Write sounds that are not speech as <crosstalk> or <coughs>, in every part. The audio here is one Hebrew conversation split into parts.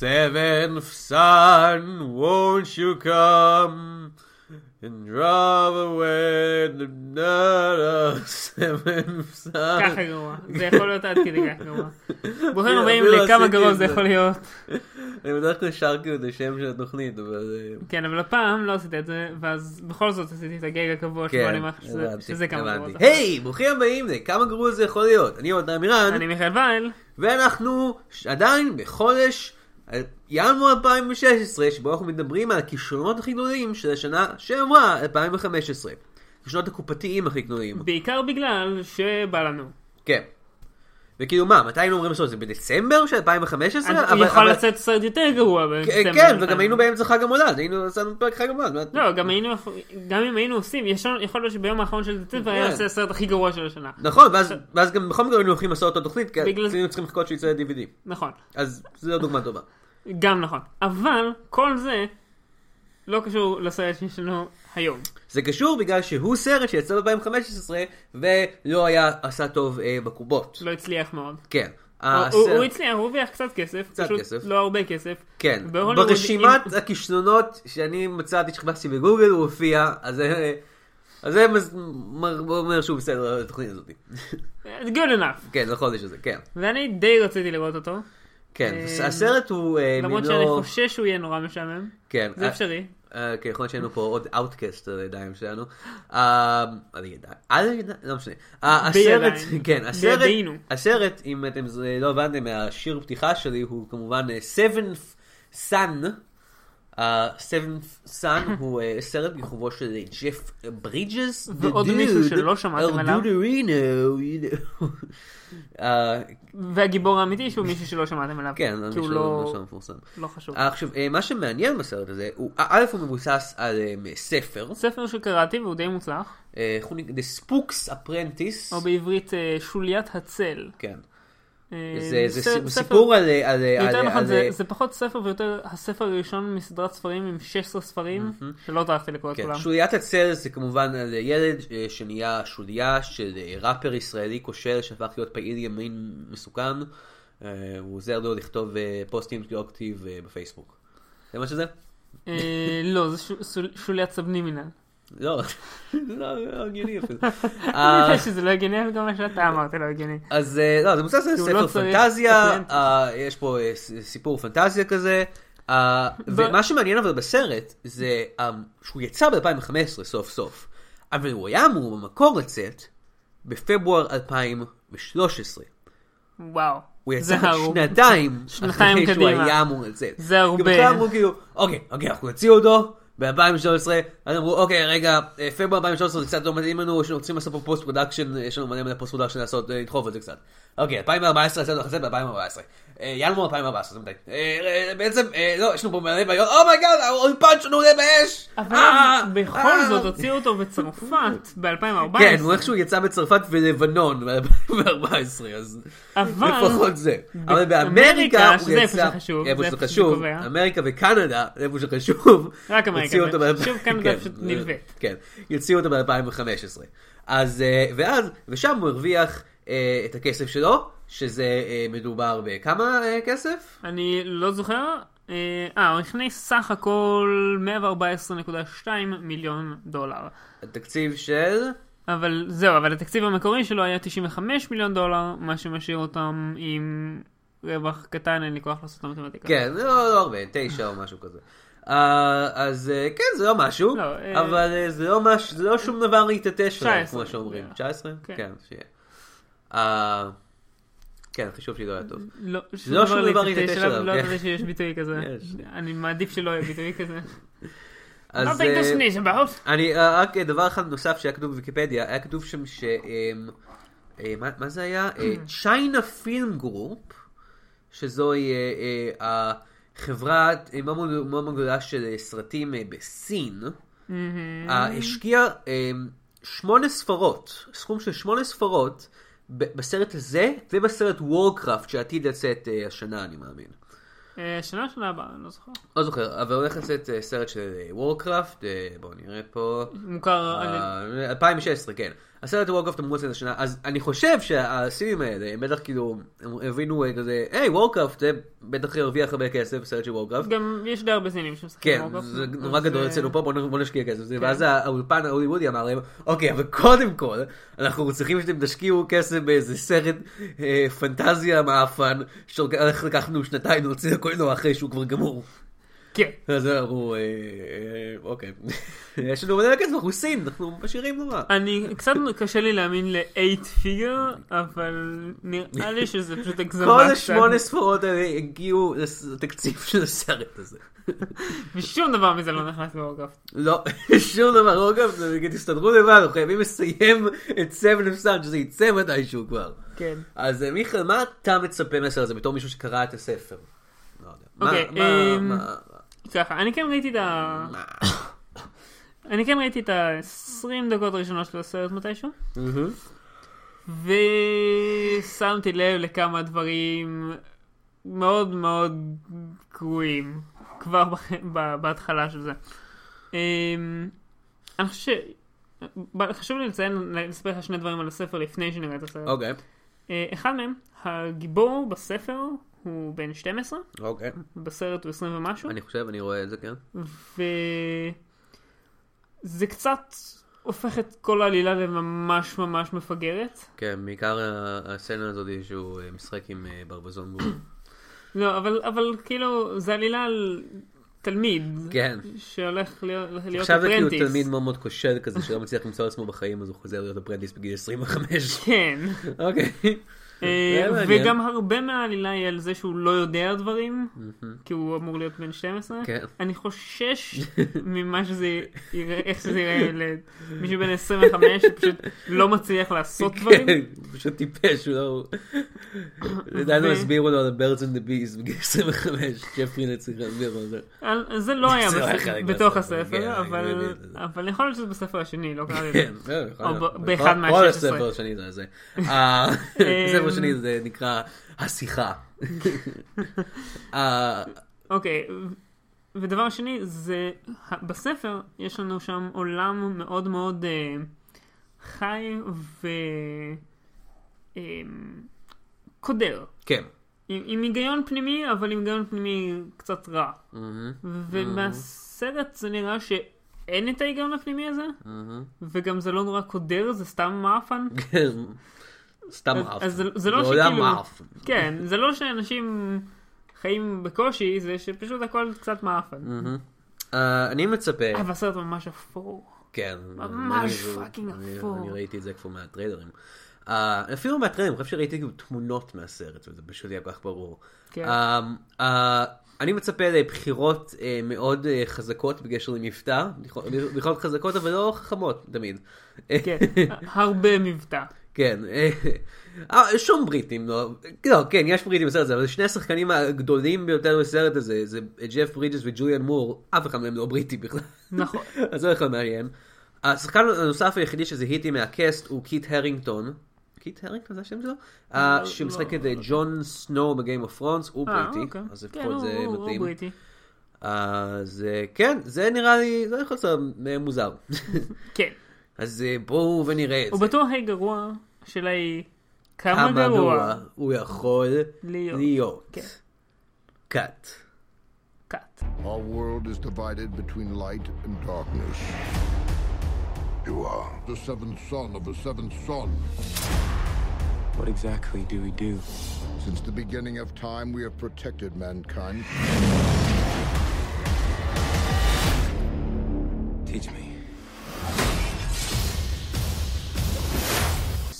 Seventh son, won't you come and drive away the night of seventh son. ככה גרוע. זה יכול להיות עד כדי כך <laughs> גרוע. ברוכים הבאים לכמה גרוע זה. יכול להיות. <laughs> אני בדרך כלל שר כאילו את השם של התוכנית, אבל... אה, כן, אבל הפעם לא עשית את זה, ואז בכל זאת עשיתי את הגג הקבוע שבו אני אומר שזה- כמה גרוע. היי, ברוכים הבאים לכמה גרוע זה יכול להיות. אני עוד מירן, אני מיכאל וייל, ואנחנו עדיין בחודש ינואר 2016, שבו אנחנו מדברים על הכישרונות הכי גדולים של השנה שעברה, 2015. הכישרונות הקופתיים הכי גדולים. בעיקר בגלל שבא לנו. כן. וכאילו מה, מתי היינו אומרים לעשות את זה? בדצמבר של 2015? אני יכול לצאת סרט יותר גרוע בדצמבר. כן, וגם היינו באמצע חג המולד, היינו עשינו פרק חג המולד. לא, גם היינו, גם אם היינו עושים, יכול להיות שביום האחרון של דצמבר היה כן. יוצא הסרט הכי גרוע של השנה. נכון, ואז- גם בכל מקרה היינו הולכים לעשות אותו תוכנית, כי היינו צריכים לחכות שיצא ל-DVD. נכון, אז זו לא דוגמה טובה. גם נכון. אבל כל זה לא קשור לסרט שיש לנו היום. זה קשור בגלל שהוא סרט שיצא ב-2015 ולא היה עשה טוב אה, בקובות. לא הצליח מאוד. כן. הוא- הצליח, הוא הרוויח קצת כסף, קצת פשוט כסף. לא הרבה כסף. כן. ברשימת אם- הכישלונות שאני מצאתי שחיפשתי בגוגל הוא הופיע, אז זה... אומר שהוא בסדר התוכנית הזאת. good enough. כן, לחודש הזה, כן. ואני די רציתי לראות אותו, כן, אה, הסרט הוא אה, למרות שאני חושש שהוא יהיה נורא משעמם. כן. זה אה, אפשרי. אה, כן, יכול להיות שהיינו פה עוד outcast על הידיים שלנו. על הידיים, לא משנה. הסרט. כן, הסרט. הסרט, אם אתם לא הבנתם מהשיר פתיחה שלי, הוא כמובן אה, Seventh Son. אה, Seventh Son <laughs> הוא אה, סרט בכיכובו של ג'ף ברידג'ס. ועוד מישהו שלא שמעתם עליו. <laughs> אה, והגיבור האמיתי שהוא מישהו שלא שמעתם עליו. כן, כי הוא לא- לא מפורסם. לא חשוב. אה, עכשיו, אה, מה שמעניין בסרט הזה, הוא, א', הוא מבוסס על אה, ספר, ספר שקראתי והוא די מוצלח, אה? The Spooks Apprentice, או בעברית אה, שוליית הצל. כן. אה, זה, זה ספר- סיפור על... על, יותר על, נכון, על, זה- זה פחות ספר ויותר הספר הראשון מסדרת ספרים עם 16 ספרים, שלא טרחתי לקרוא את כן, כולם. שוליית הצל זה כמובן על ילד אה, שנהיה שוליה של אה, ראפר ישראלי כושל שהפך להיות פעיל ימין מסוכן. אה, הוא עוזר לו לכתוב אה, פוסטים אה, בפייסבוק. זה מה שזה? אה, לא, זה שוליית סבנימינל. לא, לא הגיוני אפילו. <laughs> אני אה, יודע שזה לא הגיוני, אבל גם מה שאתה אמרת לא הגיוני. אז אה, לא, זה מבוסס על ספר לא פנטזיה. אה, יש פה סיפור פנטזיה כזה, ומה שמעניין אבל בסרט זה שהוא יצא ב-2015 סוף סוף, אבל הוא היה אמור במקור לצאת בפברואר 2013. וואו. הוא יצא. שנתיים אחרי שהוא. היה אמור לצאת. זה הרבה. כי בכלל אמרו כאילו, אוקיי, אוקיי, אנחנו נוציא אותו ב-2013, אז אמרו, אוקיי, רגע, אה, פברואר 2013 זה קצת לא מתאים לנו, יש לנו רוצים לעשות פה post production, יש לנו מלא מלא post production לעשות, אה, לדחוף את זה קצת. אוקיי, 2014 יצאנו לצאת ב-2014. ינואר 2014, זה מתי. אה, אה, בעצם, אה, לא, יש לנו פה מלא בעיות, oh my god, האולפן שלנו עולה באש! אבל אה, בכל אה. זאת הוציאו אותו בצרפת <laughs> ב-2014. כן, הוא איכשהו יצא בצרפת ולבנון ב-2014, אז לפחות זה. אבל באמריקה, הוא יצא, איפה זה שזה איפה שזה חשוב. אמריקה וקנדה, איפה שחשוב, רק אמריקה, הוציאו אותו ב- שוב קנדה כן, פשוט נלווית. כן, יוציאו אותו ב-2015. אז, אה, ואז, ושם הוא הרוויח אה, את הכסף שלו, שזה אה, מדובר בכמה אה, כסף? אני לא זוכר. אה, אה, הוא הכניס סך הכל 114.2 מיליון דולר. התקציב של... אבל זהו, אבל התקציב המקורי שלו היה 95 מיליון דולר, מה שמשאיר אותם עם רווח קטן, אין לי כוח לעשות את המתמטיקה. כן, לא, לא הרבה, תשע או משהו כזה. אה, אז אה, כן, זה לא משהו, לא, אה, אבל זה לא משהו, זה לא שום דבר להתעטש עליו, 19, כמו שאומרים. כן. 19? כן. כן, שיהיה. כן, החישוב שלי לא היה טוב. לא, לא שום דבר להתעטש עליו, לא כן. ידעתי שיש ביטוי כזה. אני מעדיף שלא יהיה ביטוי <laughs> כזה. אז. אני, רק דבר אחד נוסף שהיה כתוב בוויקיפדיה, היה כתוב שם ש... מה- מה זה היה? China Film Group, שזוהי אה, מאוד מאוד גדולה של אה, סרטים אה, בסין, אה, השקיעה שמונה ספרות, סכום של שמונה ספרות, בסרט הזה ובסרט וורקראפט שעתיד לצאת השנה אני מאמין. שנה שנה הבאה, אני לא זוכר. לא זוכר, אבל הולך לצאת סרט של וורקראפט, בואו נראה פה. מוכר על... אה, 2016, כן. הסרט וורקראפט אמרו לצאת השנה, אז אני חושב שהסינים האלה, הם בטח כאילו, הם הבינו אה, כזה, היי וורקראפט, זה בטח ירוויח הרבה כסף, סרט של וורקראפט. גם יש די הרבה סינים שמשחקים כן, וורקראפט. זה נורא גדול אה, אצלנו פה, בוא נשקיע כסף. כן. ואז האולפן ההוליוודי אמר להם, אוקיי, אבל קודם כל, אנחנו צריכים שאתם תשקיעו כסף באיזה סרט אה, פנטזיה מעפן, שהולך לקחנו שנתיים להוציא לקולנוע אחרי שהוא כבר גמור. כן. אז אמרו, אה, אה, אוקיי, <laughs> יש לנו מלא כסף, אנחנו סין, אנחנו עשירים נורא. אני, קצת קשה לי להאמין ל-8 פיגר, אבל נראה לי שזה פשוט <laughs> הגזמה. כל. השמונה ספרות האלה הגיעו לתקציב של הסרט הזה. <laughs> ושום דבר מזה לא נכנס לוורקראפט. לא, שום דבר, אגב, תסתדרו לבד, אנחנו חייבים לסיים את סבן אפסן, שזה יצא מתישהו כבר. כן. אז אה, מיכאל, מה אתה מצפה מהסרט הזה בתור מישהו שקרא את הספר? לא אוקיי, אמ, ככה, אני כן ראיתי את ה... אני כן ראיתי את ה-20 דקות הראשונות של הסרט מתישהו. ושמתי לב לכמה דברים מאוד מאוד גרועים כבר בהתחלה של זה. אמ, אני חושב ש... חשוב לי לציין, לספר לך שני דברים על הספר לפני שנראה את הסרט. אוקיי, אה, אחד מהם, הגיבור בספר הוא בן 12, אוקיי. בסרט הוא 20 ומשהו, אני חושב, אני רואה את זה, כן. וזה קצת הופך את כל העלילה לממש ממש מפגרת. כן, בעיקר הסצנה הזאת שהוא אה, משחק עם אה, ברווזון גור. <coughs> לא, אבל, אבל כאילו, זה עלילה על תלמיד. כן. שהולך להיות, להיות עכשיו זה כאילו אפרנטיס. תלמיד מאוד מאוד כושל כזה שלא מצליח למצוא עצמו בחיים אז הוא חוזר להיות אפרנטיס בגיל 25. כן. אוקיי. אה. וגם הרבה מהעלילה היא על זה שהוא לא יודע דברים, כי הוא אמור להיות בן 12. כן. אני חושש <laughs> ממה שזה יראה, איך שזה יראה למישהו בן 25 שפשוט לא מצליח לעשות דברים. כן, הוא פשוט טיפש, הוא לא... <laughs> לא הסבירו לו על ה-Birds and the Bees בגיל 25, ג'פרי נצליח להסביר לו על זה. זה לא היה לא בתוך כן, הספר, אני אבל יכול להיות שזה בספר השני, לא קראתי את כן, זה. או באחד כל- מה- כל 16. הספר השני זה זה. <laughs> השני זה נקרא השיחה. <laughs> אה, אוקיי, ודבר שני, זה, בספר יש לנו שם עולם מאוד מאוד אה, חי ו... אה. כן. עם, עם היגיון פנימי, אבל עם היגיון פנימי קצת רע. מהמם, ומהסרט זה נראה שאין את ההיגיון הפנימי הזה, מהמם. וגם זה לא נורא קודר, זה סתם מאפן. סתם אז- עף. אז זה- זה לא שכאילו- עף. כן, זה לא שאנשים חיים בקושי, זה שפשוט הכל קצת מאפן. מהמם. אה, אני מצפה, אבל הסרט ממש אפור. כן. ממש אני- fucking אני- אפור. אני ראיתי את זה כבר מהטריילרים. אה, אפילו מהטריילרים, אני חושב שראיתי כאילו תמונות מהסרט, וזה פשוט היה כל כך ברור. כן. אה, אה, אני מצפה לבחירות אה, מאוד אה, חזקות בקשר למבטא, בחירות חזקות אבל לא חכמות תמיד. כן, <laughs> הרבה מבטא. כן, אה, שום בריטים, לא, לא, כן, יש בריטים בסרט הזה, אבל שני השחקנים הגדולים ביותר בסרט הזה, זה ג'ף ברידג'ס וג'וליאן מור, אף אחד מהם לא בריטי בכלל. נכון. <laughs> אז זה בכלל מעניין. השחקן הנוסף היחידי שזה היטי מה cast הוא קיט הרינגטון. קיט הרינגטון זה השם שלו? אה, לא, שמשחק לא, את אה, לא. ג'ון סנואו ב Game of Thrones, הוא אה, בריטי, אוקיי. אז כן, לפחות זה מתאים. בריטי. אז כן, זה נראה לי, זה יכול להיות מוזר. כן. אז אה, בואו ונראה את הוא זה. בטוח הכי גרוע, השאלה היא כמה כמה גרוע גרוע הוא יכול להיות. להיות. כן. קאט. קאט. Our world is divided between light and darkness. You are the seventh son of a seventh son. What exactly do we do? Since the beginning of time, we have protected mankind. Teach me.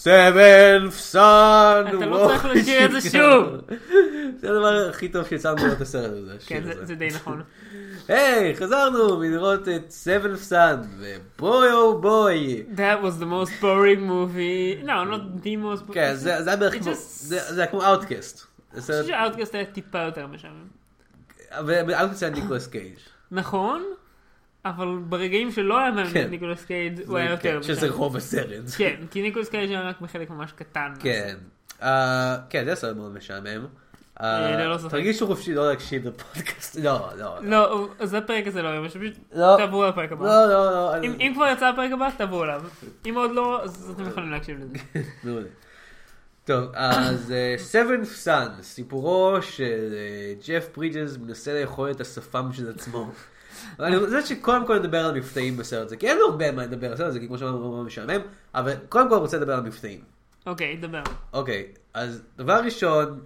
Seventh Son. אתה לא צריך להשאיר את זה שוב. זה הדבר הכי טוב שיצאנו לראות את הסרט הזה. כן. זה- די נכון. היי, חזרנו מלראות את Seventh Son, ו boy oh boy. That was the most boring movie. No, not the most boring. כן, זה היה בערך כמו, זה היה כמו Outcast. אני חושב שה Outcast היה טיפה יותר משעמם. ו Outcast היה ניקולס קייג'. נכון, אבל ברגעים שלא היה בהם כן. ניקולס קייג', הוא זה- היה כן, יותר שזה. רוב הסרט. כן, כי ניקולס קייג' היה רק בחלק ממש קטן. כן. אה, כן, זה סרט מאוד משעמם. אה, ללא ספק. תרגישו חופשי לא להקשיב לפודקאסט. לא, לא. לא, הוא- אז הפרק הזה לא יהיה, פשוט לא. תעברו לפרק הבא. לא, לא, לא. אם כבר יצא הפרק הבא, תעברו אליו. אם עוד לא, אז אתם יכולים להקשיב לזה. <laughs> טוב, אז Seventh Son, סיפורו של אה, ג'ף ברידג'ס מנסה לאכול את השפם של עצמו. אני רוצה שקודם כל נדבר על מבטאים בסרט הזה, כי אין הרבה מה לדבר על הסרט הזה, כי כמו שאמרנו, הוא משעמם, אבל קודם כל רוצה לדבר על מבטאים. אוקיי, דבר. אוקיי, אז דבר ראשון,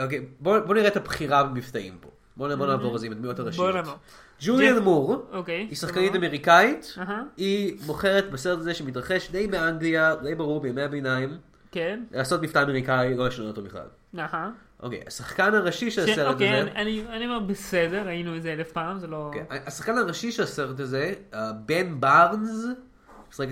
אוקיי, בוא בוא נראה את הבחירה במבטאים פה. בוא בוא נעבור על זה עם הדמויות הראשיות. נעבור. ג'וליאן מור, אוקיי. היא שחקנית. אמריקאית. היא בוחרת בסרט הזה שמתרחש די באנגליה, די ברור בימי הביניים, כן. לעשות מבטא אמריקאי, לא לשנות אותו בכלל. אוקיי, השחקן הראשי של הסרט אוקיי, הזה, אני- אני אני אומר בסדר, ראינו את זה אלף פעם, זה לא... אוקיי, השחקן הראשי של הסרט הזה, אה, בן בארנס, משחק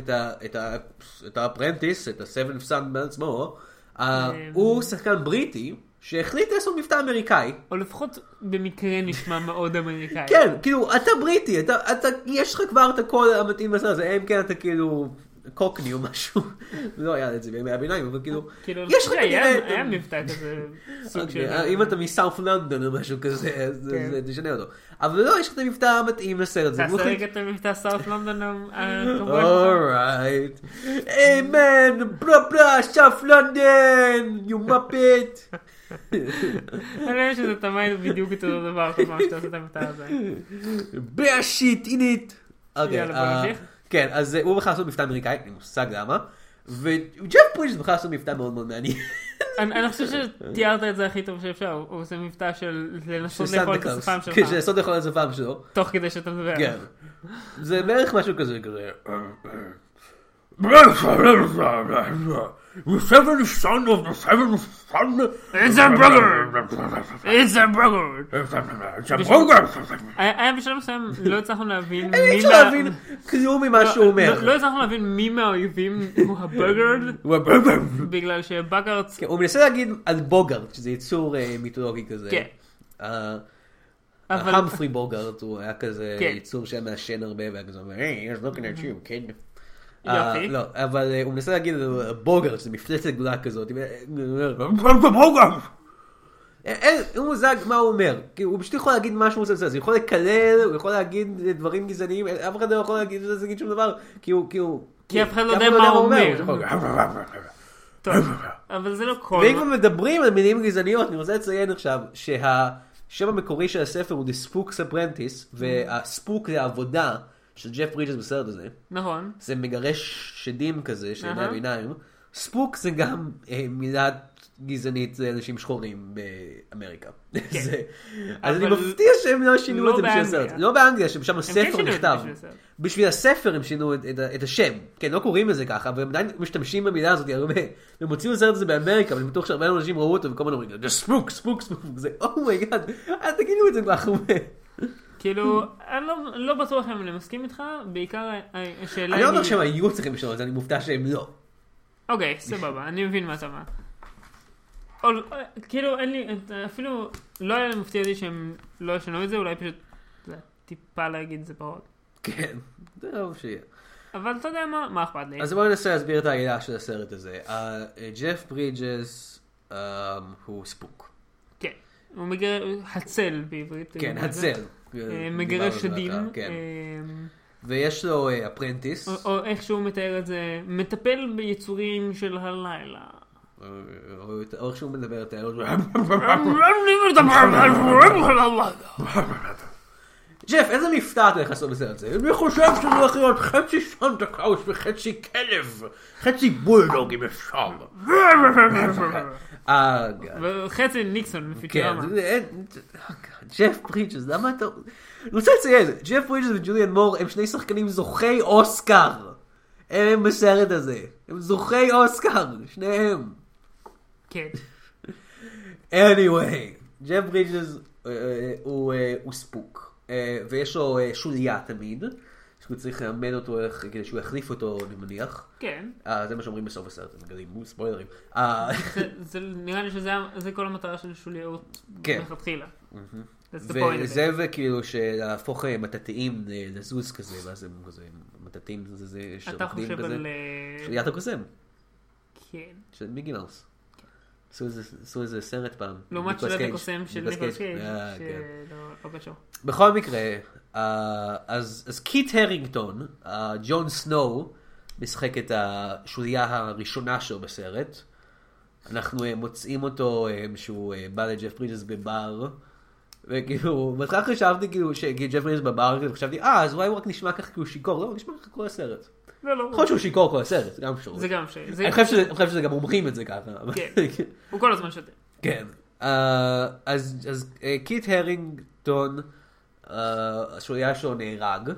את ה apprentice, את ה Seventh Son בעצמו, אה. הוא שחקן בריטי שהחליט לעשות מבטא אמריקאי. או לפחות במקרה נשמע <laughs> מאוד אמריקאי. כן, כאילו, אתה בריטי, אתה, אתה, יש לך כבר את הקול המתאים לסרט הזה, אם כן אתה כאילו cockney או משהו. לא היה את זה בימי הביניים, אבל כאילו, כאילו, יש לך כנראה... היה מבטא כזה, סוג של... אוקיי, אם אתה מ South London או משהו כזה, כן. אז תשנה אותו. אבל לא, יש לך את המבטא המתאים לסרט תעשה רגע את המבטא South London. Alright. Hey man, blah blah, South London, you muppet. <laughs> אני חושב שזה תמיד בדיוק אותו דבר כל פעם שאתה עושה את המבטא הזה. Bullshit innit. יאללה, בוא אה, נמשיך. כן, אז הוא בחר לעשות מבטא אמריקאי, אין לי מושג למה. וג'ף פרידג' בחר לעשות מבטא מאוד מאוד מעניין. אני חושב <laughs> שתיארת את זה הכי טוב שאפשר, הוא עושה מבטא של לנסות של לאכול את השפם. שלך, כן, לעשות לאכול את השפם שלו. תוך כדי שאתה מדבר. כן. זה בערך משהו כזה, כזה. The seventh son of the seventh son. It's a brother! It's a brother! It's a brother. היה בשלב מסוים, לא הצלחנו להבין אי מי אפשר מה- להבין כלום ממה שהוא אומר. לא- לא הצלחנו להבין מי מהאויבים הוא הברגרד, הוא הברגרד. בגלל שבאגרד... כן, הוא מנסה להגיד על בוגארט, שזה יצור אה, מיתולוגי כזה. כן. אה, המפרי בוגארט הוא היה כזה כן. יצור שהיה מעשן הרבה והיה כזה אומר, היי, looking at you, כן. יופי. אה, לא, אבל אה, הוא מנסה להגיד על בוגארט, שזה מפלצת גדולה כזאת. אין אין מושג מה הוא אומר, כי הוא פשוט יכול להגיד מה שהוא רוצה, הוא יכול לקלל, הוא יכול להגיד דברים גזעניים, אף אחד לא יכול להגיד להגיד שום דבר, כי הוא, כי הוא, כי אף אחד לא יודע מה הוא אומר. טוב, אבל זה לא כל... ואם כבר מדברים על מילים גזעניות, אני רוצה לציין עכשיו שהשם המקורי של הספר הוא The Spook's Apprentice, והספוק זה העבודה של ג'ף ברידג'ס בסרט הזה. נכון. זה מגרש שדים כזה של ימי אהה. הביניים. spook זה גם אה, מילה גזענית לאנשים שחורים באמריקה. זה- אז אני כן. מפתיע שהם לא שינו לא את זה בשביל. הסרט. לא באנגליה, ששם כן הספר נכתב. בשביל. בשביל הספר הם שינו את, את, את השם. כן, לא קוראים לזה ככה, אבל הם עדיין משתמשים במילה הזאת הרבה. הם הוציאו סרט הזה באמריקה, אבל אני בטוח שהרבה אנשים ראו אותו וכל הזמן אומרים, זה spook, spook, spook. זה oh my god, אל תגידו את זה הרבה. כאילו, אני לא- לא בטוח אם אני מסכים איתך, בעיקר השאלה אני לא היא... אומר שהם היו צריכים לשנות את זה, אני מופתע שהם לא. אוקיי, סבבה, אני מבין מה אתה אומר. או- כאילו, אין לי, אפילו לא היה מפתיע אותי שהם לא ישנו את זה, אולי פשוט זה טיפה להגיד את זה פחות. כן, זה טוב שיהיה. אבל אתה יודע מה, מה אכפת לי? אז בואו ננסה להסביר את העלילה של הסרט הזה. ג'ף ברידג'ס אה, הוא ספוק. כן, הוא מגר... הצל בעברית. כן. הצל. אה, מגרש שדים. כן. אה, ויש לו apprentice. או- או איך שהוא מתאר את זה, מטפל ביצורים של הלילה. או איך שהוא מדבר <laughs> יותר. <laughs> ג'ף, איזה מבטא אתה הולך לעשות בסרט הזה? אני חושב שזה הולך להיות חצי סנטה קלאוס וחצי כלב. חצי בולדוג אם אפשר. וחצי ניקסון כן, מפיוצ'רמה. זה- אין- ג'ף ברידג'ס, למה אתה... אני רוצה לציין, ג'ף ברידג'ס וג'וליאן מור הם שני שחקנים זוכי אוסקר. הם בסרט הזה. הם זוכי אוסקר, שניהם. כן. anyway, ג'ף ברידג'ס אה, אה, אה, הוא spook. אה, ויש לו אה, שוליה תמיד. שהוא צריך לאמן אותו כדי שהוא יחליף אותו, אני מניח. כן. אה, זה מה שאומרים בסוף הסרט, הם מגלים, ספוילרים. אה, נראה לי שזה כל המטרה של שוליות כן. מלכתחילה. וזה וכאילו שלהפוך מטאטאים לזוז כזה, ואז הם כזה, מטאטאים זה זה אתה שרוקדים חושב כזה. על... אה, שוליית הקוסם, כן. של מיקי מאוס. עשו איזה- סרט פעם. לעומת קייג'. הקוסם של ניקולס קייג'. אה, כן. שלא לא קשור. בכל מקרה, אה, אז, קיט הרינגטון, אה, ג'ון סנואו, משחק את השוליה הראשונה שלו בסרט. אנחנו מוצאים אותו שהוא בא לג'ף ברידג'ס בבר. וכאילו, בהתחלה חשבתי כאילו שג'ף ברידג'ס בבר, כאילו, חשבתי, אה, אז אולי הוא רק נשמע ככה כי הוא שיכור, לא, הוא נשמע ככה כל הסרט. לא, לא, יכול שהוא שיכור כל הסרט, זה גם אפשרות. זה גם. זה- אני חושב שזה- גם אומרים את זה ככה. אבל- כן. <laughs> הוא כל הזמן שותה. כן. אה, אז אה, קיט הרינגטון, אה, השוליה שלו נהרג.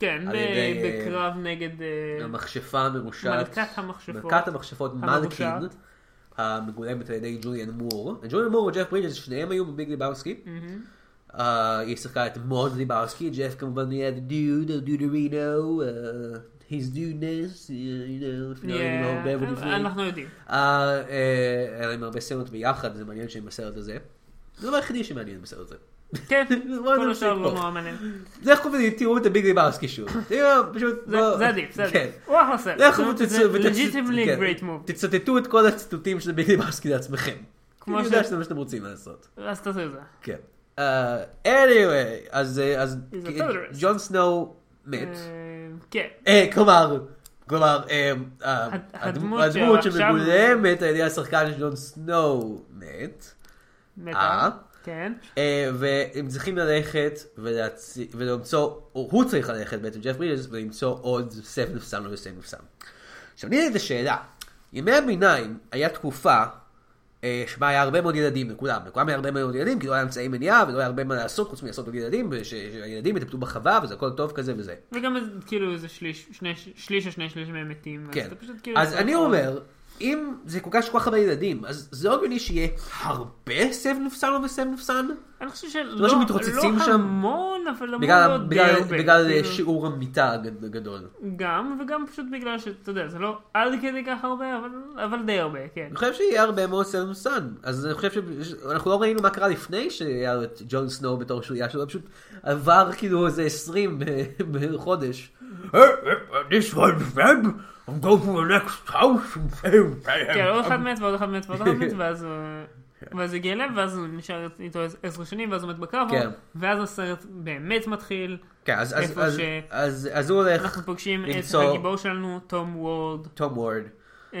כן, אה, בקרב נגד אה, המכשפה המרושעת. מלכת המכשפות. מלכת המכשפות מלקין. המגולמת על ידי ג'וליאן מור. ג'וליאן מור וג'ף ברידג'ס, שניהם היו בביג ליבאוסקי. אה, היא שיחקה את מוד ליבאוסקי, ג'ף כמובן נהיה duderino, uh, his dudeness, you know, if you know, Yeah, הרבה ולפני. אנחנו יודעים. אה, אה, היה להם הרבה סצנות ביחד, זה מעניין שהם בסרט הזה. זה הדבר היחידי שמעניין בסרט הזה. כן, <laughs> כל נמשיך השאר לא. נורא מעניין. לכו ותראו את הביג ליבאוסקי שוב. <laughs> תראו, פשוט... זה זה עדיף, זה כן. עדיף. הוא אחלה סרט. לכו כן. תצטטו את כל הציטוטים של ביג ליבאוסקי לעצמכם. כמו אני יודע ש- שזה מה שאתם רוצים לעשות. אז תעשו את זה. כן. אה, anyway, אז. ג'ון סנואו מת. כן. אה, כלומר, כלומר, אה, אה, הד- הדמות שמגולמת על ידי השחקן של ג'ון סנואו מת. מתה. כן. והם צריכים ללכת ולמצוא, או הוא צריך ללכת בעצם, ג'ף ברידג'ס, ולמצוא עוד סף נפסם לא בסף נפסם. עכשיו, אני את השאלה, ימי הביניים היה תקופה שבה היה הרבה מאוד ילדים לכולם, לכולם היה הרבה מאוד ילדים, כי לא היה אמצעי מניעה ולא היה הרבה מה לעשות חוץ מלעשות עוד ילדים, ושהילדים יטפלו בחווה וזה הכל טוב כזה וזה. וגם כאילו איזה שליש, שני- שליש או שני שליש מהם מתים. אז כן. פשוט כאילו אז אני אומר, אם זה כל כך כל כך הרבה ילדים, אז זה לא הגיוני שיהיה הרבה סב נפסן או בסב נפסן? אני חושב לא שלא לא שם? המון, אבל המון בגלל, לא די בגלל, הרבה. בגלל כאילו, שיעור המיטה הגד- הגדול. גם, וגם פשוט בגלל שאתה יודע, זה לא עד כדי כך הרבה, אבל- אבל די הרבה, כן. אני חושב שיהיה הרבה מאוד סלם סאן. אז אני חושב שאנחנו לא ראינו מה קרה לפני שהיה את ג'ון סנואו בתור שוליה שלו, פשוט עבר כאילו איזה 20 ב- בחודש. This one, friend, I'm going to the next house. כן, עוד אחד מת ועוד אחד מת ועוד אחד מת, ואז הוא... ואז הגיע אליו, ואז הוא נשאר איתו עשר שנים, ואז הוא מת בקרבו, כן. ואז הסרט באמת מתחיל. כן, אז- הוא הולך, אנחנו פוגשים את הגיבור שלנו, תום וורד, תום וורד, אמ,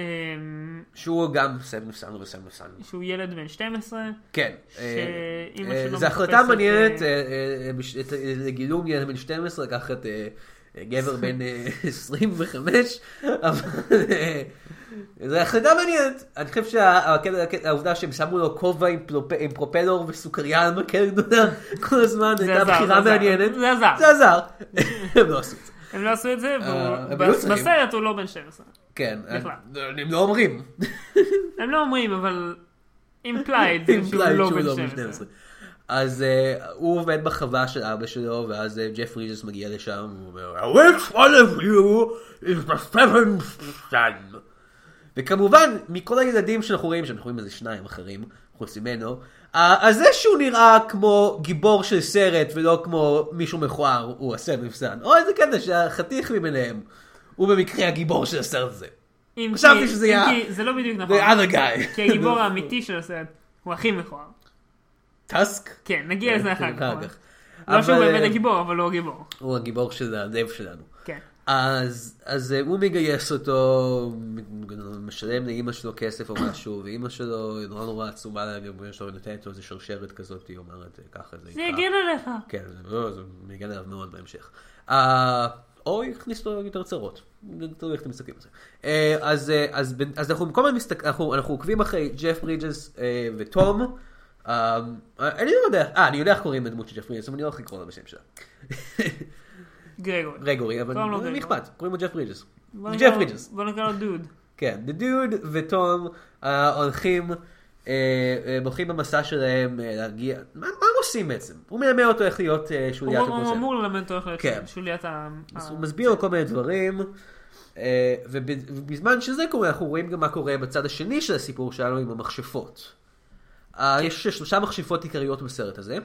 שהוא גם סלם נפסן וסלם נפסן. שהוא ילד בן 12, כן. שאימא אה, שלו זו החלטה מחפשת, מעניינת אה, אה, אה, אה, לגילום ילד בן 12 לקחת אה, אה, גבר בן אה, <laughs> 25, אבל אה, זו החלטה מעניינת. אני חושב שהקטע- הקטע- העובדה שהם שמו לו כובע עם פרופלר וסוכריה על מקל גדולה כל הזמן הייתה בחירה. מעניינת. זה עזר. זה עזר. <laughs> הם לא עשו את זה. הם לא עשו את זה, אה. בסרט הוא לא בן 12. כן. הם לא אומרים. הם לא אומרים, אבל <laughs> implied שהוא לא בן לא 12. בן 12. אז אה, הוא עובד בחווה של אבא שלו, ואז אה, ג'ף ריג'ס מגיע לשם, והוא אומר, which one of you is the seventh son? וכמובן, מכל הילדים שאנחנו רואים, שאנחנו רואים איזה שניים אחרים, חוץ ממנו, אה, אז זה שהוא נראה כמו גיבור של סרט ולא כמו מישהו מכוער, הוא סן. או איזה קטע שהחתיך מביניהם, הוא במקרה הגיבור של הסרט הזה. חשבתי שזה היה- זה לא בדיוק נכון. The other guy. כי הגיבור האמיתי של הסרט הוא הכי מכוער. טסק? כן, נגיע לזה אחר כך. לא שהוא באמת אה, הגיבור, אבל הוא הגיבור. הוא הגיבור של הלב שלנו. כן. אז, אז אה, הוא מגייס אותו, משלם לאימא שלו כסף או משהו, ואימא שלו נורא נורא עצומה לגבי שלו, נותנת לו איזה שרשרת כזאת, היא אומרת ככה זה זה איתך." יגן עליך. כן, זה לא, זה מגן עליו מאוד בהמשך. אה, או יכניס לו יותר צרות, זה תלוי איך אתם מסתכלים על זה. אה, אז, אה, אנחנו כל הזמן מסתכלים, אנחנו, עוקבים אחרי ג'ף ברידג'ס אה, וטום. אה, אני לא יודע, אה, אני יודע איך קוראים לדמות של ג'ף ברידג'ס, אבל אני לא הולך לקרוא לה בשם שלה. גרגורי. גרגורי, אבל מי. אכפת, קוראים לו ג'ף ברידג'ס. ג'ף ברידג'ס. בוא נקרא לו דוד. כן, Dude וטום אה, הולכים, אה, אה, במסע שלהם להגיע, מה הם עושים בעצם? הוא מלמד אותו איך להיות הוא שוליית הוא הקוסם. אמור ללמד אותו איך להיות כן. שוליית ה... הוא מסביר לו כל מיני דברים, וב- ובזמן שזה קורה, אנחנו רואים גם מה קורה בצד השני של הסיפור שלנו עם המכשפות. אה, יש שלושה מכשפות עיקריות בסרט הזה,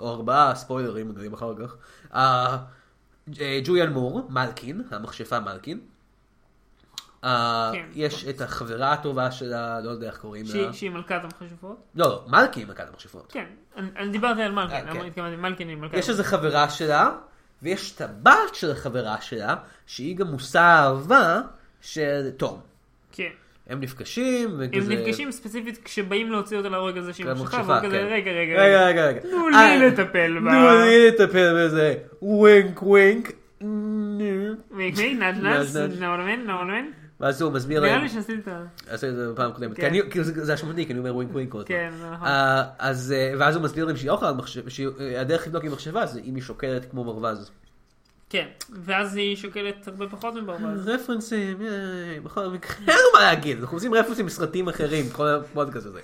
או ארבעה ספוילרים, נראים אחר כך. אה, אה, ג'וליאן מור, מלקין, המכשפה מלקין. כן. יש את החברה הטובה שלה, לא יודע איך קוראים לה. שהיא- מלכת המכשפות? לא, לא, מלכי היא מלכת המכשפות. כן, אני דיברתי על מלכין, אה, כן. מלכין היא מלכת יש איזה חברה שלה, ויש את הבת של החברה שלה, שהיא גם מושא האהבה של תום. כן. הם נפגשים, הם וכזה... נפגשים ספציפית כשבאים להוציא אותה להורג על זה שהיא ממשיכה, והוא כזה כן. רגע רגע רגע, רגע. תנו אה, לי לטפל בה. תנו לי לטפל בזה. ווינק ווינק. נו. ואיכי נד נד, נד, נד. נורמן נורמן. ואז הוא מסביר נראה להם, לי שעשיתי את ה... עשיתי את זה בפעם הקודמת, כן. כי אני- כאילו זה זה אשמתי, כי אני אומר wink wink כל הזמן. כן, נכון. אה, אז, אה, ואז הוא מסביר להם שהיא מכשפה, שהדרך לבדוק אם מכשפה זה אם היא שוקלת כמו ברווז. כן, ואז היא שוקלת הרבה פחות מברווז. רפרנסים, בכל מקרה, אין לנו מה להגיד, אנחנו עושים רפרנסים מסרטים אחרים, כל הפודקאסט הזה.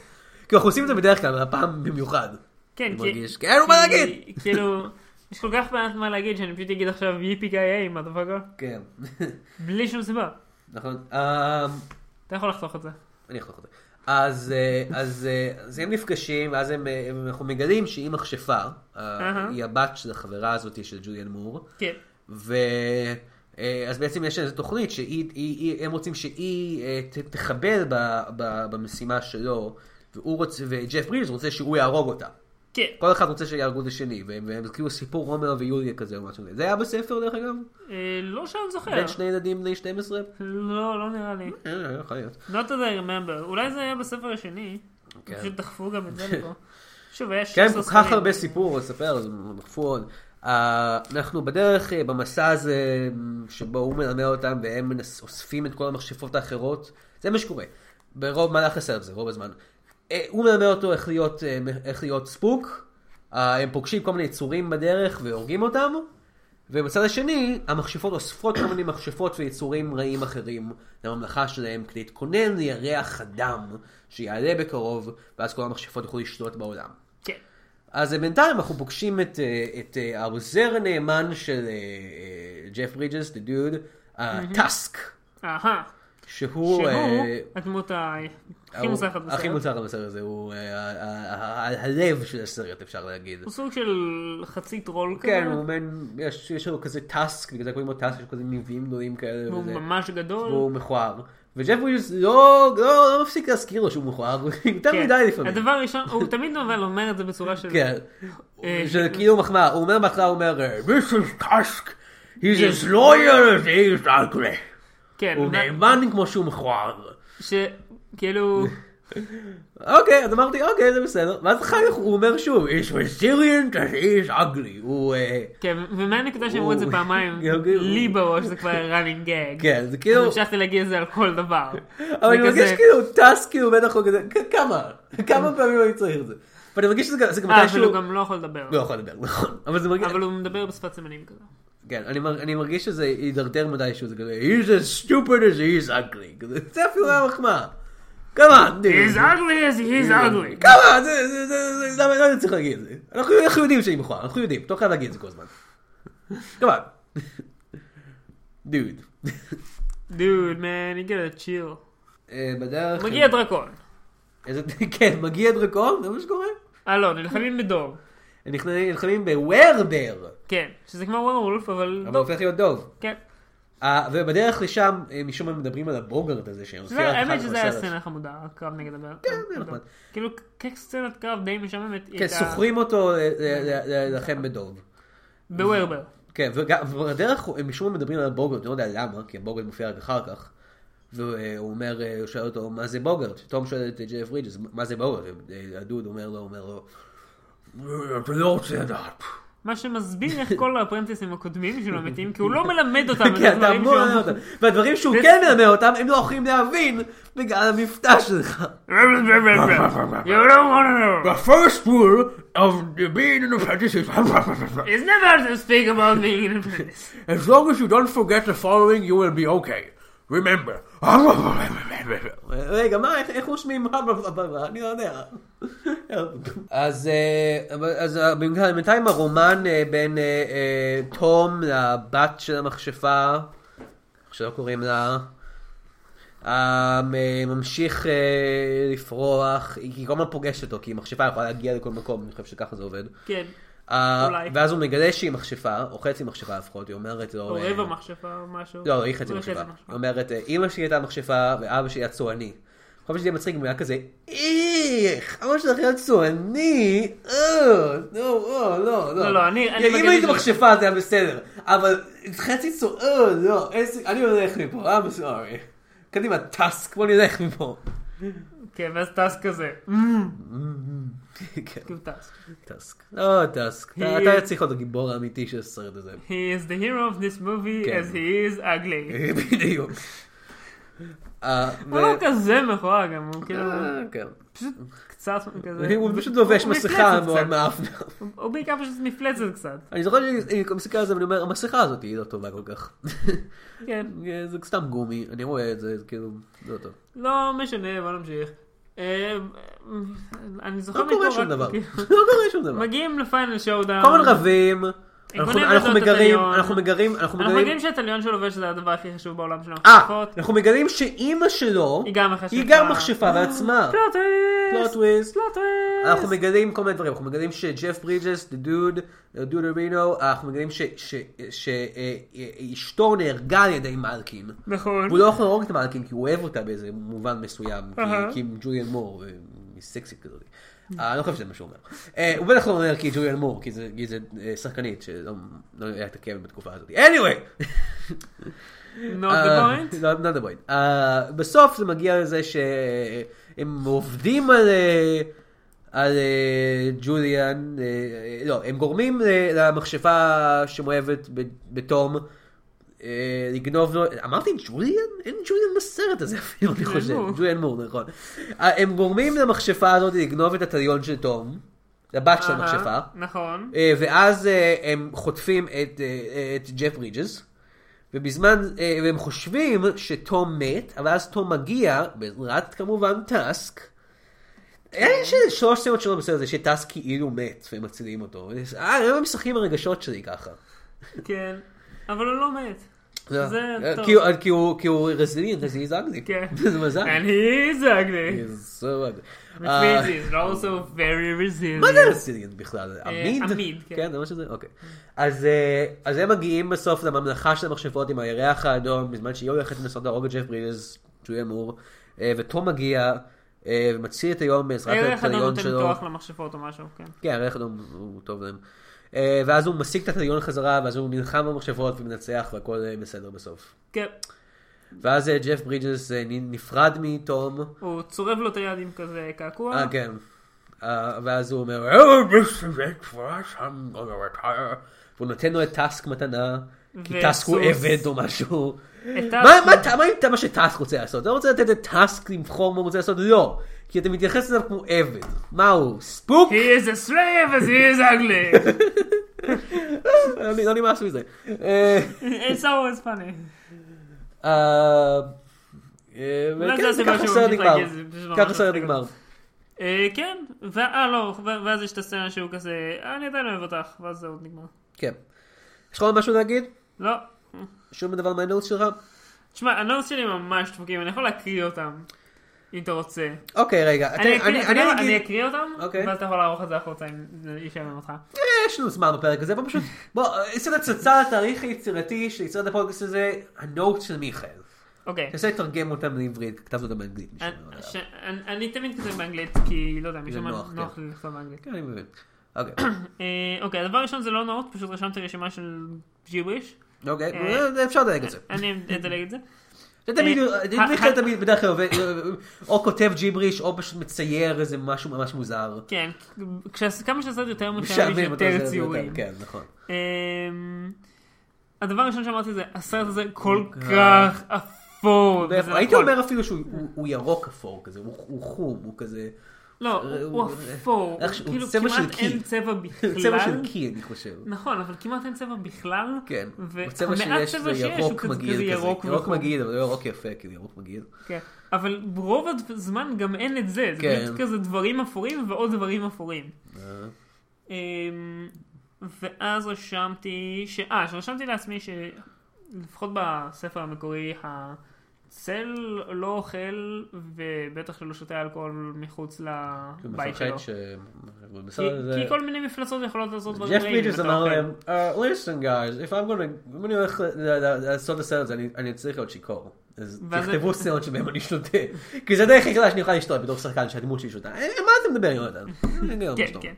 כי אנחנו עושים את זה בדרך כלל, הפעם במיוחד. כן, כי... אין לנו מה להגיד. כאילו, יש כל כך מעט מה להגיד שאני פשוט אגיד עכשיו yippee ki yay, motherfucker. כן, בלי שום סיבה. נכון. אה, אתה יכול לחתוך את זה. אני אחתוך את זה. אז, אה, אז, אה, אז הם נפגשים, ואז הם, אה, אנחנו מגלים שהיא מכשפה, אהה. היא הבת של החברה הזאת של ג'וליאן מור, כן. ו... אה, אז בעצם יש איזו תוכנית שהם רוצים שהיא אה, תחבל ב- ב- במשימה שלו, והוא רוצה, וג'ף ברידג' רוצה שהוא יהרוג אותה. כן. כל אחד רוצה שיהרגו את השני, והם והם כאילו סיפור רומר ויוליה כזה או משהו כזה. זה היה בספר דרך אגב? אה, לא שאני זוכר. בין שני ילדים בני 12? לא, לא נראה לי. אה, יכול להיות. Not that I remember. אולי זה היה בספר השני. כן. פשוט דחפו גם את זה <laughs> לפה. שוב, היה כן, 16 כל כך. הרבה סיפור לספר, אז דחפו עוד. אה, אנחנו בדרך אה, במסע הזה שבו הוא מלמד אותם והם אוספים את כל המכשפות האחרות, זה מה שקורה. ברוב מהלך הסרט הזה, רוב הזמן. אה, הוא מלמד אותו איך להיות, איך להיות ספוק, הם פוגשים כל מיני יצורים בדרך והורגים אותם, ובצד השני, המכשפות אוספות כל מיני מכשפות ויצורים רעים אחרים לממלכה שלהם כדי להתכונן לירח הדם שיעלה בקרוב, ואז כל המכשפות יוכלו לשלוט בעולם. אז בינתיים אנחנו פוגשים את, אה, את אה, העוזר הנאמן של אה, אה, ג'ף ברידג'ס, the dude, אה, טאסק, אהה. שהוא... שהוא אה, הדמות הכי הוא- מוצלחת בסרט. הכי מוצלחת בסרט הזה, הוא אה, הלב של הסרט אפשר להגיד. הוא סוג של חצי טרול כזה. כן, הוא מן, יש לו כזה tusk, בגלל זה קוראים לו טאסק, יש לו כזה ניבים גדולים כאלה. והוא וזה. ממש גדול. והוא מכוער. וג'ף ברידג'ס לא לא- לא מפסיק להזכיר לו שהוא מכוער, הוא יותר כן. מדי לפעמים. הדבר הראשון, הוא תמיד אבל אומר את זה בצורה של... כן. אה, שזה כאילו מחמאה, הוא אומר בהתחלה, הוא אומר, This is Tusk, he's as loyal as he is ugly. כן. הוא נאמן כמו שהוא מכוער. שכאילו... אוקיי, אז אמרתי, אוקיי, זה בסדר. ואז אחר כך הוא אומר שוב, he's as he is ugly. הוא... אה, כן, ומהנקודה שאמרו את זה פעמיים, לי בראש זה כבר running gag. כן, זה כאילו... המשכתי להגיד את זה על כל דבר. אבל אני מרגיש כאילו טס כאילו הוא כזה, כ- כמה? כמה פעמים אני צריך את זה? ואני מרגיש שזה גם- אה, אבל מתישהו... הוא גם לא יכול לדבר. לא יכול לדבר, נכון. אבל. אבל הוא מדבר בשפת סימנים כזה. כן, אני, מר, אני מרגיש שזה יידרדר מתישהו, זה כזה, he's as stupid as he is ugly. זה אפילו היה מחמאה. כמה? He's ugly as he's ugly. זה, זה, למה אני צריך להגיד את זה? אנחנו, יודעים שהיא מכוער, אנחנו יודעים, אתה לא חייב להגיד את זה כל הזמן. כמה? דוד. Dude, man, you gotta chill. אה, בדרך... מגיע דרקון. <laughs> כן, מגיע דרקון, זה מה שקורה? אה לא, נלחמים בדוב. הם נכנסים- נלחמים בוורבר, כן, שזה כמו וורולף, אבל אבל. הופך להיות דוב. כן. אה, ובדרך לשם, אה, משום מה מדברים על הבוגרד הזה, שהם זה- האמת שזה היה סצנה חמודה, הקרב נגד הבן. כן, זה נחמד. כאילו, כסצנת קרב די משעממת. כן, סוחרים אותו ל- להילחם בדוב. בוורבר. כן, ובדרך משום מה מדברים על הבוגרד, אני לא יודע למה, כי הבוגרד מופיע רק אחר כך. והוא אומר, אה, הוא שואל אותו, מה זה בוגרד? תום שואל את ג'ף רידג'ס, מה זה בוגרד? הדוד אומר לו, אומר לו, אתה לא רוצה לדעת. מה שמסביר איך כל הפרנטיסים הקודמים שלו מתים, כי הוא לא מלמד אותם את כן, אתה הדברים אמור שהוא ללמד אותם. והדברים שהוא כן מלמד אותם, הם לא יכולים להבין בגלל המבטא שלך. You don't wanna know. The first rule of being an apprentice is It's never to speak about being an apprentice. as long as you don't forget the following, you will be okay. Remember. רגע, מה, איך- איך רושמים? אני לא יודע. אז אה, אה, בינתיים הרומן אה, בין תום לבת של המכשפה, איך שלא קוראים לה, ממשיך לפרוח, היא כל הזמן פוגשת אותו, כי מכשפה יכולה להגיע לכל מקום, אני חושב שככה זה עובד. כן. אה, אולי. ואז הוא מגלה שהיא מכשפה, או חצי מכשפה לפחות, היא אומרת לו... או אה, רבע מכשפה או משהו. לא, היא חצי מכשפה. היא אומרת, אה, אמא שלי הייתה מכשפה ואבא שלי היה צועני. כל פעם שזה יהיה מצחיק, הוא היה כזה, איך, אבא שלך היה צועני, אה, לא, לא, לא, לא, לא, אני- אני אם בגלל היית מכשפה זה היה בסדר, אבל חצי צועני, אה, לא, אני הולך מפה, I'm sorry. קדימה, טאסק, בוא נלך מפה. כן, ואז טס כזה. כן, כאילו. טאסק. לא, טאסק. אתה- היא- אתה צריך להיות הגיבור האמיתי של הסרט הזה. He is the hero of this movie כן. as he is ugly. <laughs> בדיוק. אה, הוא לא כזה מכוער גם, הוא כאילו אה, כן. פשוט קצת כזה. הוא פשוט לובש מסכה מאוד. מאפנה. הוא בעיקר פשוט מפלצת קצת. אני זוכר שאני מסתכל על זה ואני אומר, המסכה הזאת היא לא טובה כל כך. כן. <laughs> זה סתם גומי, אני רואה את זה, זה כאילו, לא טוב. לא משנה, בוא נמשיך. אה, אני זוכר לא קורה שום דבר. כאילו, לא קורה שום דבר. מגיעים ל final showdown. כל הזמן רבים, אנחנו בונים אנחנו מגרים. אנחנו מגרים, אנחנו אנחנו מגרים. מבינים שהתליון שלובש זה הדבר הכי חשוב בעולם של אה, המכשפות. אנחנו מגלים שאימא שלו, היא גם מכשפה. היא גם מכשפה בעצמה. פלוט פלוט טוויסט. טוויסט. פלוט טוויסט. אנחנו מגלים כל מיני דברים, אנחנו מגלים שג'ף ברידג'ס, the dude, the duderino, אנחנו מגלים שאשתו נהרגה על ידי מלקין. נכון. הוא לא יכול להרוג את מלקין כי הוא אוהב אותה באיזה מובן מסוים, כי- עם ג'וליאן מור, אה, היא סקסית כזאת. אה, אני לא חושב שזה מה שהוא אומר. אה, הוא בטח לא אומר כי ג'וליאן מור, כי זה- אה, שחקנית שלא לא היה את הכאב בתקופה הזאת. anyway! Not the point. not the point. בסוף זה מגיע לזה שהם עובדים על... על ג'וליאן, לא, הם גורמים למכשפה שמאוהבת ב- בתום לגנוב לו, אמרתי ג'וליאן? אין ג'וליאן בסרט הזה אפילו, אני חושב. ג'וליאן מור, נכון. אה, הם גורמים למכשפה הזאת לגנוב את הטליון של תום, לבת של המכשפה. נכון. אה, ואז אה, הם חוטפים את, אה, ג'ף ברידג'ס, ובזמן, אה, והם חושבים שתום מת, אבל אז תום מגיע, בעזרת כמובן טאסק. יש איזה שלוש סצנות שלו בסרט הזה שטאסק כאילו מת, והם מצילים אותו. אה, הם משחקים ברגשות שלי ככה. כן. אבל הוא לא מת. אה. כי הוא- רזיליאנט, אז he's ugly. כן. <laughs> זה מזל. And he is ugly. He's so ugly. Which אה, means he's also very resilient. מה זה רזיליאנט בכלל? עמיד? עמיד, כן. כן, זה מה שזה? אוקיי. אז אה, הם מגיעים בסוף לממלכה של המכשפות עם הירח האדום, בזמן שהיא הולכת לנסות להרוג את ג'ף ברידס, ג'ויה מור, אה, ותום מגיע אה, ומציל את היום בעזרת הירח אדום הטליון נותן שלו. כוח למכשפות או משהו, כן. כן, הירח האדום הוא טוב להם. אה, ואז הוא משיג את התליון חזרה, ואז הוא נלחם במכשפות ומנצח והכל אה, בסדר בסוף. כן. ואז אה, ג'ף ברידג'ס נפרד מתום. הוא צורב לו את היד עם כזה קעקוע. אה, כן. ואז הוא אומר, "Oh, Mr. Redfrost, I'm gonna retire." והוא נותן לו את טאסק מתנה, כי טאסק הוא. עבד או משהו. את מה- טאסק- עם מה שטאסק רוצה לעשות? אתה רוצה לתת לטאסק לבחור מה הוא רוצה לעשות? לא. כי אתה מתייחס אליו כמו עבד. מה הוא? ספוק? He is a slave as he is ugly. לא לא נמאס מזה. אה, It's always funny. אה, אה, זה זה הסיבה ככה ממשיך נגמר. זה ככה מצחיק נגמר. כן, ו- אה לא, ואז יש את הסצנה שהוא כזה, אני עדיין אוהב אותך, ואז זהו, נגמר. כן. יש לך עוד משהו להגיד? לא. שום דבר מה notes שלך? תשמע, ה notes שלי ממש דפוקים, אני יכול להקריא אותם, אם אתה רוצה. אוקיי, רגע. אני אקריא- אני? אני אותם, אוקיי. ואז אתה יכול לערוך את זה החוצה אם זה ישעמם אותך. יש לנו זמן בפרק הזה, בוא פשוט, <laughs> בוא, עשינו הצצה לתאריך היצירתי של יצירת הפודקאסט הזה, הנוט של מיכאל. אוקיי. תנסה לתרגם אותם לעברית, כתבת אותם באנגלית. אני- תמיד כותב באנגלית, כי לא יודע, משום נוח, כן. נוח לי לכתוב באנגלית. כן, אני מבין. אוקיי, <coughs> אה, אוקיי, הדבר הראשון זה לא נאות, פשוט רשמתי רשימה של ג'יבריש. אוקיי, אה, אפשר לדייק את זה. אני אדלג את זה. זה תמיד, אה, מיכאל תמיד בדרך כלל עובד, או כותב ג'יבריש, או פשוט מצייר איזה משהו ממש מוזר. כן, כמה שעשית יותר משעמם, יותר ציורים. כן, נכון. אמ, הדבר הראשון שאמרתי זה, הסרט הזה כל כך אפור. הייתי. אומר אפילו שהוא הוא- הוא ירוק אפור כזה, הוא חום, הוא כזה, לא, הוא- הוא אפור, הוא הוא כאילו כמעט קי. אין צבע בכלל. <laughs> צבע של קי אני חושב. נכון, אבל כמעט אין צבע בכלל. כן, והמעט צבע שיש זה הוא ירוק מגעיל כזה ירוק. מגעיל, אבל לא ירוק יפה, כאילו ירוק מגעיל. כן. אבל רוב הזמן גם אין את זה, זה כן. פשוט כזה דברים אפורים ועוד דברים אפורים. אה, אמ, ואז רשמתי, ש... אה, שרשמתי לעצמי שלפחות בספר המקורי, צל לא אוכל, ובטח שלא שותה אלכוהול מחוץ לבית שלו. מפחד ש... כי, זה- כי כל מיני מפלצות יכולות לעשות דברים ג'ף רעים. אתה אמר. להם, "Uh, listen guys, if I'm gonna, אם אני הולך לעשות את הסרט הזה, אני- צריך להיות שיכור. אז תכתבו סצנות שבהם אני שותה. כי זה הדרך היחידה שאני אוכל לשתות בתור שחקן שהדמות שלי שותה. אה, מה אתה מדבר יונתן? כן. כן.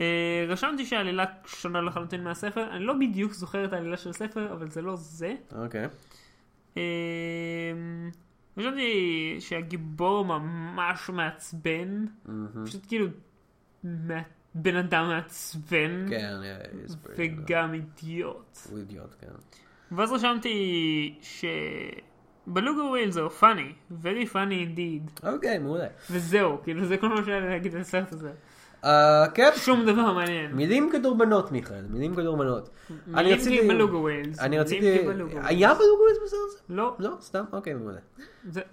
אה, רשמתי שהעלילה שונה לחלוטין מהספר, אני לא בדיוק זוכר את העלילה של הספר, אבל זה לא זה. אוקיי. אה, רשמתי שהגיבור ממש מעצבן, פשוט כאילו בן אדם מעצבן, כן, וגם אידיוט. הוא אידיוט, כן. ואז רשמתי שבלוגו וויל זה פאני, very funny indeed, אוקיי, מעולה. וזהו, כאילו זה כל מה שהיה לי להגיד על הסרט הזה. אה, כן, שום דבר מעניין. מילים כדורבנות מיכאל, מילים כדורבנות. מילים. כבלוגו ווילס. אני רציתי... היה בלוגו ווילס בסרט הזה? לא, לא, סתם? אוקיי, מעולה.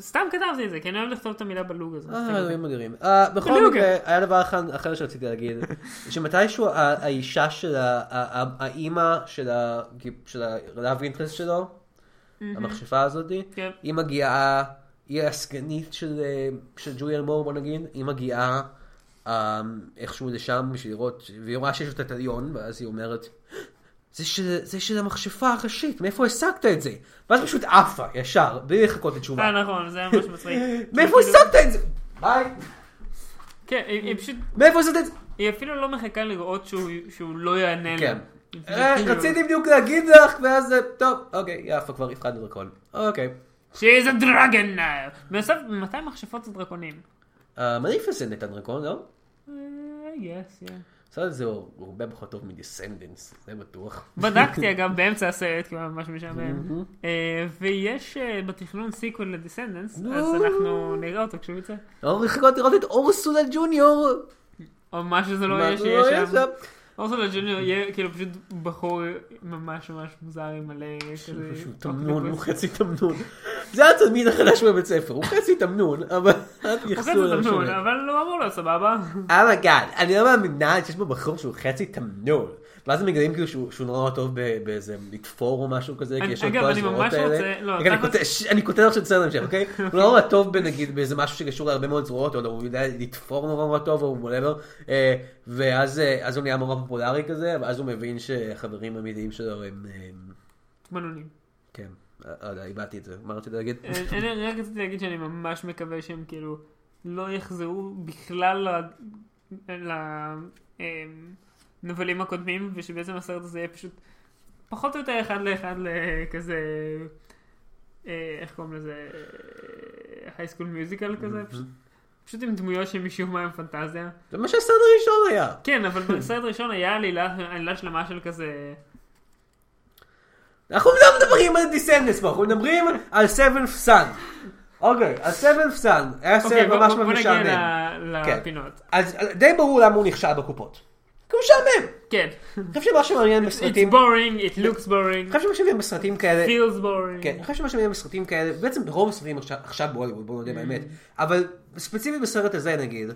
סתם כתבתי את זה, כי אני אוהב לכתוב את המילה בלוג הזה. אה, אלוהים אדירים. אה, בכל. מקרה, היה דבר אחר שרציתי להגיד, <laughs> שמתישהו ה- האישה של ה- ה- ה- האימא של ה- של הלאב אינטרסט שלו, המכשפה הזאתי, כן. היא מגיעה, היא הסגנית של אה, ג'וליאן מור בוא נגיד, היא מגיעה איכשהו לשם בשביל לראות, והיא רואה שיש לו את הטליון, ואז היא אומרת, זה של, זה של המכשפה הראשית, מאיפה השגת את זה? ואז פשוט עפה, ישר, בלי לחכות לתשובה. אה, נכון, זה ממש מצחיק. <laughs> מאיפה כאילו- השגת את זה? ביי. כן, היא פשוט, מאיפה השגת את זה? היא אפילו לא מחכה לראות שהוא- לא יענה לה. כן. אה, כאילו- רציתי בדיוק להגיד לך, ואז זה, טוב, אוקיי, יפה, כבר הפחדנו דרקון. אוקיי. She's a dragon now. בסוף, מתי מכשפות זה דרקונים? מליפסנט את הדרקון, לא? הסרט הזה הוא הוא הרבה פחות טוב מדיסנדנס, זה בטוח. בדקתי אגב <laughs> באמצע הסרט, כי היה ממש משעמם. אה, ויש אה, בתכנון sequel ל Descendants. אז אנחנו נראה אותו כשהוא יצא. לא לחכות לראות את אורסולה ג'וניור. או מה שזה לא יהיה זה לא יהיה שיהיה שם. שם? אורסולה ג'וניור יהיה כאילו פשוט בחור ממש ממש מוזר עם מלא כזה... שהוא תמנון, הוא חצי תמנון. זה התלמיד החדש בבית ספר, הוא חצי תמנון, אבל אל הוא תייחסו חצי אליו תמנון, שונה. אבל הוא אמור להיות סבבה. oh my god, אני לא מאמינה שיש בו בחור שהוא חצי תמנון. ואז הם מגלים כאילו שהוא שהוא נורא טוב באיזה לתפור או משהו כזה, כי יש לו את אגב, כל הזרועות ממש האלה. רוצה- לא, רגע, אני תכלס- כותב- ש- אני כותב עכשיו סרט המשך, אוקיי? <laughs> הוא נורא טוב בנגיד באיזה משהו שקשור להרבה מאוד זרועות, או לא, הוא יודע לתפור נורא נורא טוב, או whatever. ואז אה, הוא נהיה נורא פופולרי כזה, ואז הוא מבין שהחברים האמיתיים שלו הם... אה, תמנונים. כן, אה, לא יודע, איבדתי את זה, מה רציתי להגיד? אה, אני רק רציתי להגיד שאני ממש מקווה שהם כאילו לא יחזרו בכלל ל- לנבלים הקודמים, ושבעצם הסרט הזה יהיה פשוט פחות או יותר אחד לאחד לכזה, אה, איך קוראים לזה, High School Musical כזה, פשוט- פשוט עם דמויות שמשום מה הם פנטזיה. זה מה שהסרט הראשון היה. כן, אבל בסרט הראשון היה עלילה שלמה של כזה... אנחנו לא מדברים על Descendants פה, אנחנו מדברים על Seventh Son. אוקיי, על Seventh Son, היה אוקיי, סרט בוא ממש בוא- בוא ממש נגיע משעמם. כן. לפינות. אז אה, די ברור למה הוא נכשל בקופות. כי הוא משעמם. כן. אני חושב שמה שמעניין It's בסרטים, boring, it looks boring, אני חושב שמה שמעניין בסרטים כאלה, feels boring. כן, אני חושב שמה שמעניין בסרטים כאלה, בעצם ברוב הסרטים עכשיו- בהוליווד, בואו נודה Mm. באמת, אבל ספציפית בסרט הזה נגיד,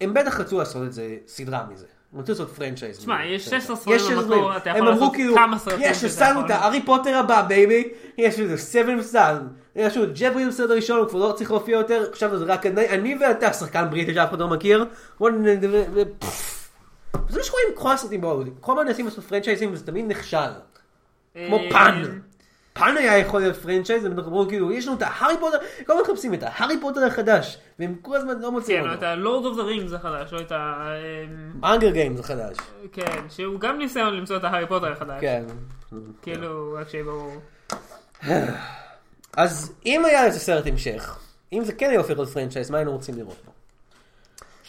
הם בטח רצו לעשות את זה סדרה מזה. הם רצו לעשות franchise. תשמע, יש מזה. 16 סרטים יש 16 במקור. אתה יכול לעשות כאילו, כמה סרטים יש, עשינו. את הארי פוטר הבא baby, יש לנו Seventh Son, יש לנו ג'פרי בסרט הראשון, הוא כבר לא צריך להופיע יותר, עכשיו זה רק אני, ואתה שחקן בריטי שאף אחד לא מכיר, בוא נדבר. זה מה שקורה עם כל הסרטים בהוליווד, כל הזמן מנסים לעשות franchise ים וזה תמיד נכשל. כמו אה, Pan. Pan היה יכול להיות franchise, הם אמרו כאילו, יש לנו את ההארי פוטר, כל הזמן מחפשים את ההארי פוטר החדש, והם כל הזמן לא מוצאים כן, או את אותו. ה-Lord of the Rings החדש, או את ה... Hunger Games החדש. כן, שהוא גם ניסיון למצוא את ההארי פוטר החדש. כן. כאילו, רק שיהיה ברור. <sighs> אז אם היה לזה סרט המשך, אם זה כן היה הופך להיות franchise, מה היינו רוצים לראות בו?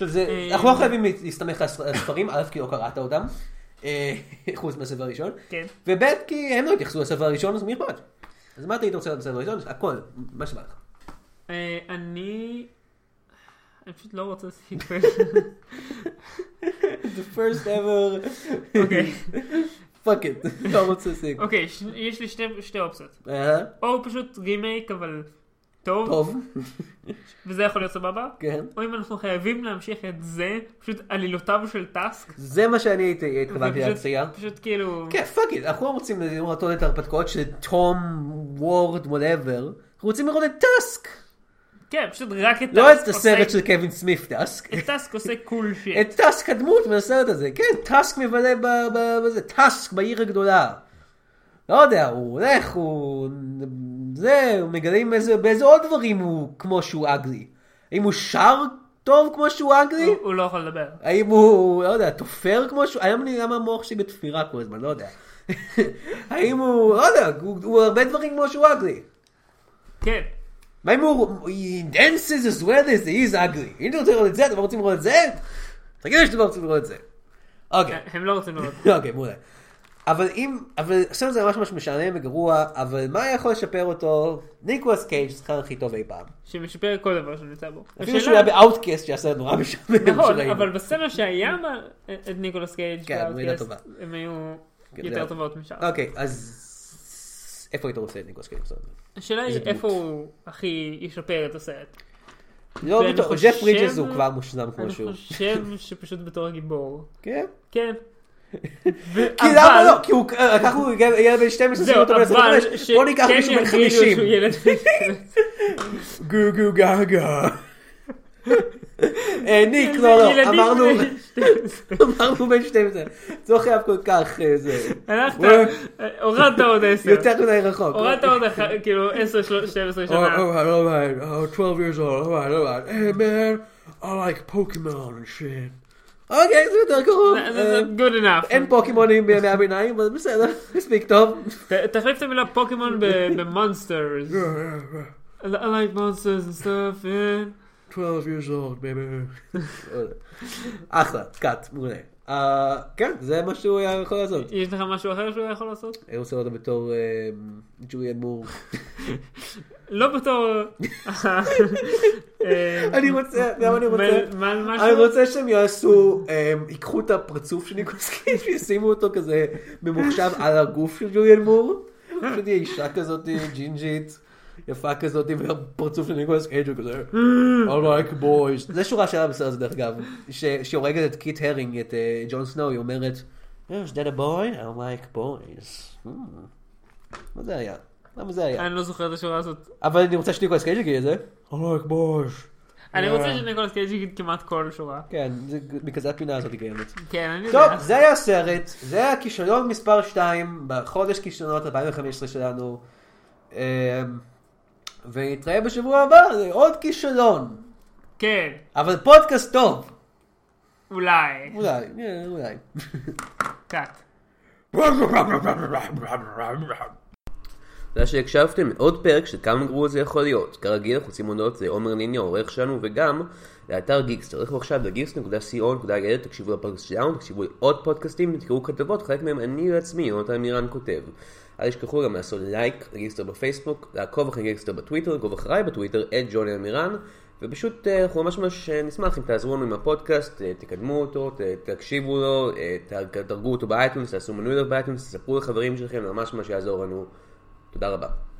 עכשיו זה, אה, אנחנו לא חייבים להסתמך על הספרים, א' כי לא קראת אותם, אה, חוץ מהספר הראשון, כן. וב' כי הם לא התייחסו לספר הראשון, אז מי אכפת? אז מה אתה היית רוצה לעשות בספר הראשון? הכל, מה שבא לך. אה, אני... אני פשוט לא רוצה sequel. <laughs> The first ever, אוקיי. <laughs> fuck it, לא רוצה sequel. אוקיי, יש לי שתי- אופציות. אה? או פשוט רימייק, אבל טוב, טוב, <laughs> וזה יכול להיות סבבה, כן. או אם אנחנו חייבים להמשיך את זה, פשוט עלילותיו של טאסק, זה מה שאני הייתי התכוונתי להציע. פשוט כאילו, כן, fuck it, אנחנו לא רוצים לראות את ההרפתקאות של תום, וורד, whatever. אנחנו רוצים לראות את טאסק. כן, פשוט רק את לא את טאסק הסרט של קווין סמית' טאסק. את טאסק עושה cool shit. את טאסק הדמות מהסרט הזה. כן, טאסק מבלה ב- ב- בזה. טאסק בעיר הגדולה. לא יודע, הוא הולך, הוא... זה, מגלים איזה, באיזה עוד דברים הוא כמו שהוא אגלי. האם הוא שר טוב כמו שהוא אגלי? הוא- הוא לא יכול לדבר. האם הוא, לא יודע, תופר כמו שהוא, היום אני, למה המוח שלי בתפירה כל הזמן, לא יודע. <laughs> האם הוא, לא יודע, הוא, הוא הרבה דברים כמו שהוא אגלי. כן. מה אם הוא, he dances as well as he is ugly. אם אתם רוצים לראות את זה, אתם רוצים לראות את זה? תגידו שאתם לא רוצים לראות את זה. אוקיי, הם לא רוצים לראות. אוקיי, מעולה. אבל אם, אבל עכשיו זה ממש ממש משעמם וגרוע, אבל מה יכול לשפר אותו? ניקולס קייג' שחקן הכי טוב אי פעם. שמשפר כל דבר שנמצא בו. אפילו שהוא היה ב Outcast שהסרט נורא משעמם נכון. אבל בסצנה שהיה את ניקולס קייג' כן, ב Outcast. הם היו כן, יותר טובות משאר. אוקיי, אז איפה היית רוצה את ניקולס קייג' בסרט? השאלה היא? איפה הוא הכי ישפר את הסרט. לא ג'ף ברידג'ס הוא כבר מושלם כמו אני שהוא. חושב שפשוט בתור הגיבור. כן. כן. כי למה לא? כי הוא, לקחנו ילד בן 12 זהו, שימו אותו בן אבל 25, בוא ניקח מישהו בן יגדילו 50. שהוא ילד בן 12. גו גו גה גה. אה, ניק, לא, לא, אמרנו, בני 12. אמרנו בן 12. זה לא חייב כל כך, אה, זה, הלכת, וואי. הורדת עוד 10. יותר מדי רחוק. הורדת עוד כאילו 10, 12 Oh, שנה. alright, alright, oh, 12 years old, alright, alright. Hey man, I like Pokemon and shit. אוקיי, זה יותר קרוב. זה- זה- זה אה, good enough. אין פוקימונים בימי הביניים, אבל בסדר, מספיק טוב. ת- תחליף את המילה פוקימון במונסטרס. Yeah, yeah, yeah. I like monsters and stuff, yeah. 12 years old, baby. אחלה, cut, מעולה. אה, כן, זה מה שהוא היה יכול לעשות. יש לך משהו אחר שהוא יכול לעשות? אני רוצה אותו בתור אה, ג'וליאן מור. לא בתור... אה, <laughs> אני רוצה, גם אני רוצה. אני רוצה שהם יעשו, הם ייקחו את הפרצוף של ניקולס קייג' <laughs> וישימו אותו כזה ממוחשב על הגוף של ג'וליאן מור. <laughs> פשוט אישה כזאת ג'ינג'ית, יפה כזאת, והפרצוף של ניקולס קייג' הוא כזה, I like boys. זה שורה שלה בסרט הזה דרך אגב, ש- שהיא הורגת את קיט הרינג, את אה, ג'ון סנואו, היא אומרת, "Oh, is that a boy? I like boys. Hmm. מה זה היה? למה זה היה? אני לא זוכר את השורה הזאת. אבל אני רוצה שניקולס קייג' יגיד את זה. I like boys. אני. רוצה שניקולס קייג' יגיד כמעט כל שורה. כן, זה מכזה הפינה הזאת קיימת. כן, אני טוב, יודע. זה היה הסרט, זה היה כישלון מספר 2 בחודש כישלונות 2015 שלנו. ונתראה בשבוע הבא, זה עוד כישלון. כן, אבל פודקאסט טוב. אולי. אולי, אה, אולי. קאט. תודה שהקשבתם לעוד פרק של כמה גרוע זה יכול להיות. כרגיל אנחנו רוצים להודות לעומר ניניו העורך שלנו וגם לאתר גיקסטר. לכו עכשיו לגיסט.co.il, תקשיבו לפודקאסט שלנו, תקשיבו לעוד פודקאסטים, תקראו כתבות, חלק מהם אני לעצמי, יונתן מירן כותב. אל תשכחו גם לעשות לייק לגיסטר בפייסבוק, לעקוב אחרי גיסטר בטוויטר, לעקוב אחריי בטוויטר, את ג'וני אמירן. ופשוט אה, אנחנו ממש ממש אה, נשמח אם תעזרו לנו עם הפודקאסט, אה, תקדמו אותו, תקשיבו לו, תדרגו אותו ב iTunes, תעשו מנוי לו ב iTunes, תספרו לחברים שלכם, ממש ממש יעזור לנו. תודה רבה.